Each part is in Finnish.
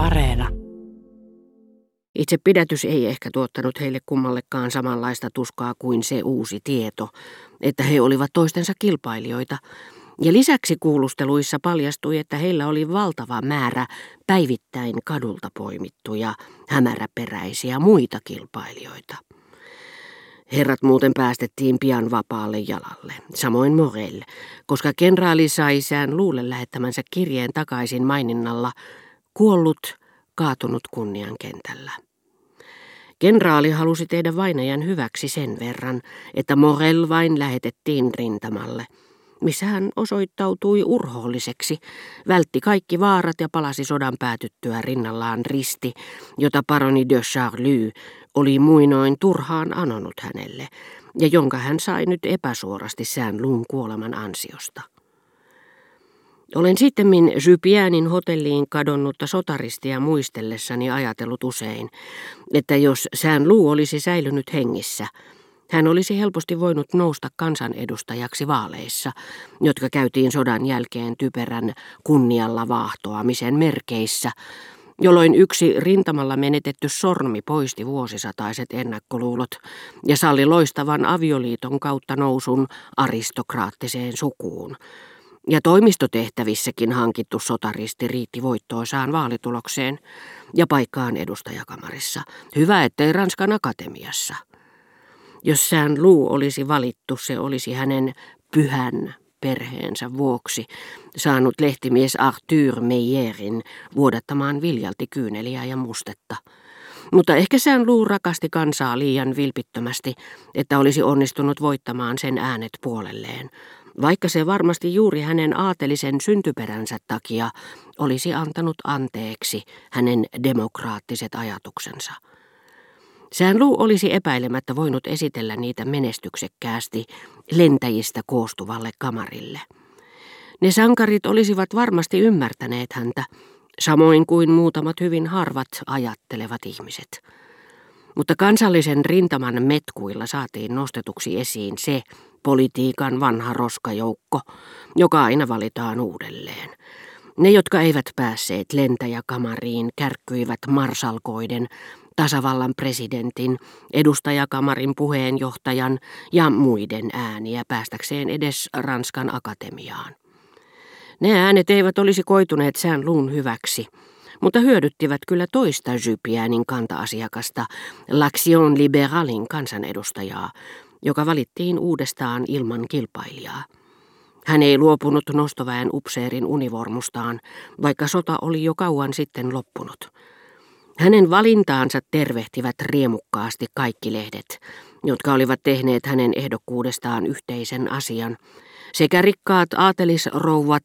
Areena. Itse pidätys ei ehkä tuottanut heille kummallekaan samanlaista tuskaa kuin se uusi tieto, että he olivat toistensa kilpailijoita, ja lisäksi kuulusteluissa paljastui, että heillä oli valtava määrä päivittäin kadulta poimittuja, hämäräperäisiä muita kilpailijoita. Herrat muuten päästettiin pian vapaalle jalalle, samoin Morel, koska kenraali sai sään luulle lähettämänsä kirjeen takaisin maininnalla kuollut, kaatunut kunnian kentällä. Kenraali halusi tehdä vainajan hyväksi sen verran, että Morel vain lähetettiin rintamalle, missä hän osoittautui urhoolliseksi, vältti kaikki vaarat ja palasi sodan päätyttyä rinnallaan risti, jota paroni de Charlie oli muinoin turhaan anonut hänelle, ja jonka hän sai nyt epäsuorasti sään luun kuoleman ansiosta. Olen sittemmin Jypiänin hotelliin kadonnutta sotaristia muistellessani ajatellut usein, että jos sään luu olisi säilynyt hengissä, hän olisi helposti voinut nousta kansanedustajaksi vaaleissa, jotka käytiin sodan jälkeen typerän kunnialla vaahtoamisen merkeissä, jolloin yksi rintamalla menetetty sormi poisti vuosisataiset ennakkoluulot ja salli loistavan avioliiton kautta nousun aristokraattiseen sukuun. Ja toimistotehtävissäkin hankittu sotaristi riitti voittoosaan vaalitulokseen ja paikkaan edustajakamarissa. Hyvä, ettei Ranskan akatemiassa. Jos sään luu olisi valittu, se olisi hänen pyhän perheensä vuoksi saanut lehtimies Arthur Meijerin vuodattamaan viljalti kyyneliä ja mustetta. Mutta ehkä sään luu rakasti kansaa liian vilpittömästi, että olisi onnistunut voittamaan sen äänet puolelleen, vaikka se varmasti juuri hänen aatelisen syntyperänsä takia olisi antanut anteeksi hänen demokraattiset ajatuksensa. Säänlu olisi epäilemättä voinut esitellä niitä menestyksekkäästi lentäjistä koostuvalle kamarille. Ne sankarit olisivat varmasti ymmärtäneet häntä, samoin kuin muutamat hyvin harvat ajattelevat ihmiset. Mutta kansallisen rintaman metkuilla saatiin nostetuksi esiin se politiikan vanha roskajoukko, joka aina valitaan uudelleen. Ne, jotka eivät päässeet lentäjäkamariin, kärkkyivät marsalkoiden tasavallan presidentin, edustajakamarin puheenjohtajan ja muiden ääniä päästäkseen edes Ranskan akatemiaan. Ne äänet eivät olisi koituneet sään luun hyväksi, mutta hyödyttivät kyllä toista Jypiänin kanta-asiakasta, L'Action Liberalin kansanedustajaa, joka valittiin uudestaan ilman kilpailijaa. Hän ei luopunut nostoväen upseerin univormustaan, vaikka sota oli jo kauan sitten loppunut. Hänen valintaansa tervehtivät riemukkaasti kaikki lehdet, jotka olivat tehneet hänen ehdokkuudestaan yhteisen asian, sekä rikkaat aatelisrouvat,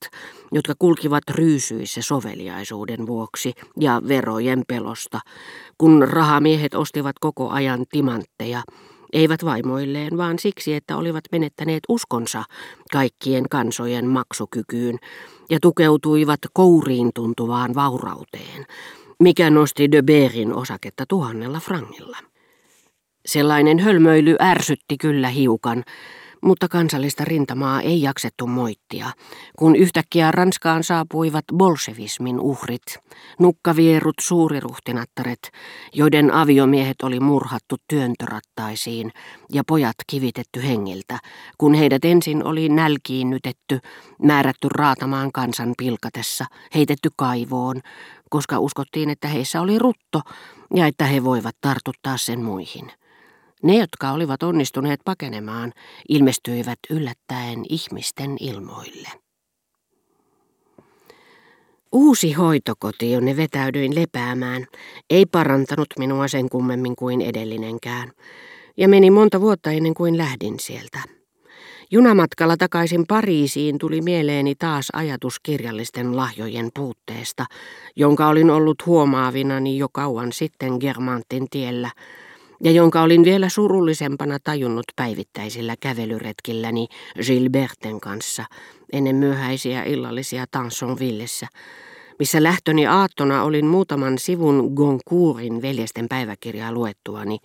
jotka kulkivat ryysyissä soveliaisuuden vuoksi ja verojen pelosta, kun rahamiehet ostivat koko ajan timantteja, eivät vaimoilleen, vaan siksi, että olivat menettäneet uskonsa kaikkien kansojen maksukykyyn ja tukeutuivat kouriin tuntuvaan vaurauteen, mikä nosti de Beerin osaketta tuhannella frangilla. Sellainen hölmöily ärsytti kyllä hiukan, mutta kansallista rintamaa ei jaksettu moittia, kun yhtäkkiä Ranskaan saapuivat bolsevismin uhrit, nukkavierut suuriruhtinattaret, joiden aviomiehet oli murhattu työntörattaisiin ja pojat kivitetty hengiltä, kun heidät ensin oli nälkiinnytetty, määrätty raatamaan kansan pilkatessa, heitetty kaivoon, koska uskottiin, että heissä oli rutto ja että he voivat tartuttaa sen muihin. Ne, jotka olivat onnistuneet pakenemaan, ilmestyivät yllättäen ihmisten ilmoille. Uusi hoitokoti, jonne vetäydyin lepäämään, ei parantanut minua sen kummemmin kuin edellinenkään, ja meni monta vuotta ennen kuin lähdin sieltä. Junamatkalla takaisin Pariisiin tuli mieleeni taas ajatus kirjallisten lahjojen puutteesta, jonka olin ollut huomaavinani jo kauan sitten Germantin tiellä, ja jonka olin vielä surullisempana tajunnut päivittäisillä kävelyretkilläni Gilberten kanssa ennen myöhäisiä illallisia Tansonvillessä, missä lähtöni aattona olin muutaman sivun Goncourin veljesten päiväkirjaa luettuani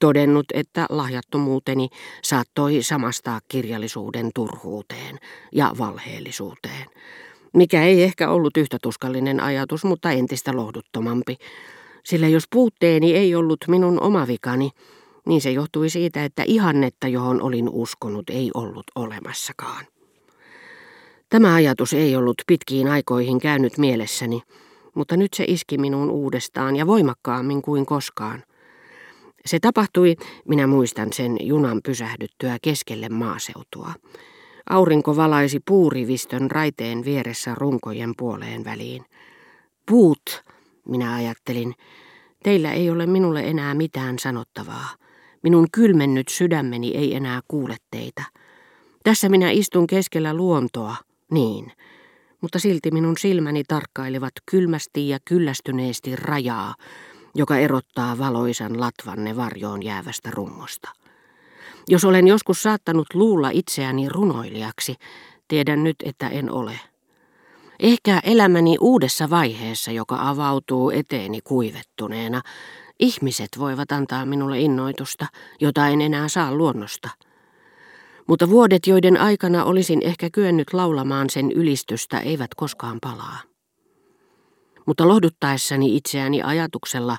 todennut, että lahjattomuuteni saattoi samastaa kirjallisuuden turhuuteen ja valheellisuuteen. mikä ei ehkä ollut yhtä tuskallinen ajatus, mutta entistä lohduttomampi. Sillä jos puutteeni ei ollut minun oma vikani, niin se johtui siitä, että ihannetta, johon olin uskonut, ei ollut olemassakaan. Tämä ajatus ei ollut pitkiin aikoihin käynyt mielessäni, mutta nyt se iski minuun uudestaan ja voimakkaammin kuin koskaan. Se tapahtui, minä muistan sen junan pysähdyttyä keskelle maaseutua. Aurinko valaisi puurivistön raiteen vieressä runkojen puoleen väliin. Puut, minä ajattelin, teillä ei ole minulle enää mitään sanottavaa. Minun kylmennyt sydämeni ei enää kuule teitä. Tässä minä istun keskellä luontoa, niin, mutta silti minun silmäni tarkkailivat kylmästi ja kyllästyneesti rajaa, joka erottaa valoisan latvanne varjoon jäävästä rungosta. Jos olen joskus saattanut luulla itseäni runoilijaksi, tiedän nyt, että en ole. Ehkä elämäni uudessa vaiheessa, joka avautuu eteeni kuivettuneena, ihmiset voivat antaa minulle innoitusta, jota en enää saa luonnosta. Mutta vuodet, joiden aikana olisin ehkä kyennyt laulamaan sen ylistystä, eivät koskaan palaa. Mutta lohduttaessani itseäni ajatuksella,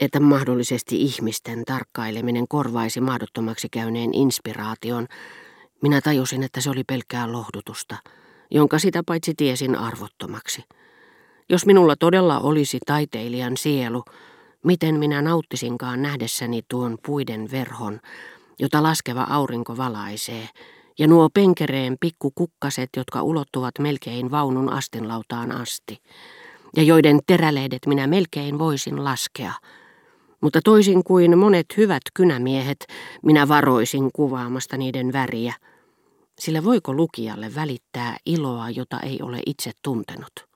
että mahdollisesti ihmisten tarkkaileminen korvaisi mahdottomaksi käyneen inspiraation, minä tajusin, että se oli pelkkää lohdutusta, jonka sitä paitsi tiesin arvottomaksi. Jos minulla todella olisi taiteilijan sielu, miten minä nauttisinkaan nähdessäni tuon puiden verhon, jota laskeva aurinko valaisee, ja nuo penkereen pikkukukkaset, jotka ulottuvat melkein vaunun astinlautaan asti, ja joiden teräleidet minä melkein voisin laskea – mutta toisin kuin monet hyvät kynämiehet, minä varoisin kuvaamasta niiden väriä, sillä voiko lukijalle välittää iloa, jota ei ole itse tuntenut?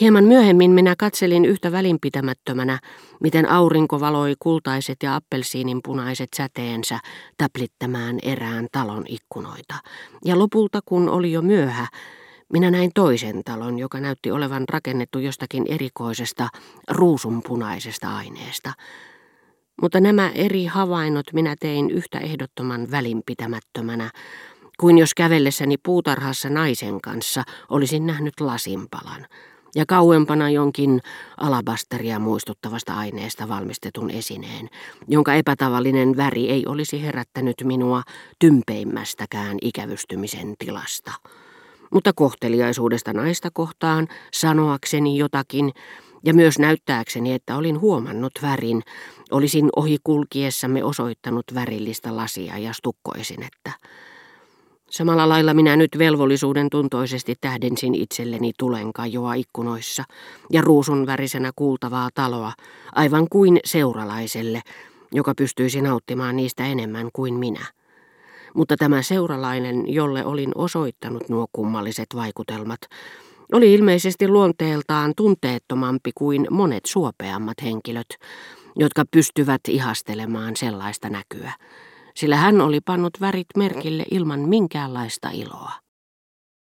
Hieman myöhemmin minä katselin yhtä välinpitämättömänä, miten aurinko valoi kultaiset ja appelsiininpunaiset säteensä täplittämään erään talon ikkunoita. Ja lopulta, kun oli jo myöhä, minä näin toisen talon, joka näytti olevan rakennettu jostakin erikoisesta ruusunpunaisesta aineesta. Mutta nämä eri havainnot minä tein yhtä ehdottoman välinpitämättömänä, kuin jos kävellessäni puutarhassa naisen kanssa olisin nähnyt lasinpalan ja kauempana jonkin alabasteria muistuttavasta aineesta valmistetun esineen, jonka epätavallinen väri ei olisi herättänyt minua tympeimmästäkään ikävystymisen tilasta. Mutta kohteliaisuudesta naista kohtaan, sanoakseni jotakin ja myös näyttääkseni, että olin huomannut värin, olisin ohi kulkiessamme osoittanut värillistä lasia ja stukkoesinettä. Samalla lailla minä nyt velvollisuuden tuntoisesti tähdensin itselleni tulenkajoa ikkunoissa ja ruusun värisenä kuultavaa taloa, aivan kuin seuralaiselle, joka pystyisi nauttimaan niistä enemmän kuin minä mutta tämä seuralainen, jolle olin osoittanut nuo kummalliset vaikutelmat, oli ilmeisesti luonteeltaan tunteettomampi kuin monet suopeammat henkilöt, jotka pystyvät ihastelemaan sellaista näkyä, sillä hän oli pannut värit merkille ilman minkäänlaista iloa.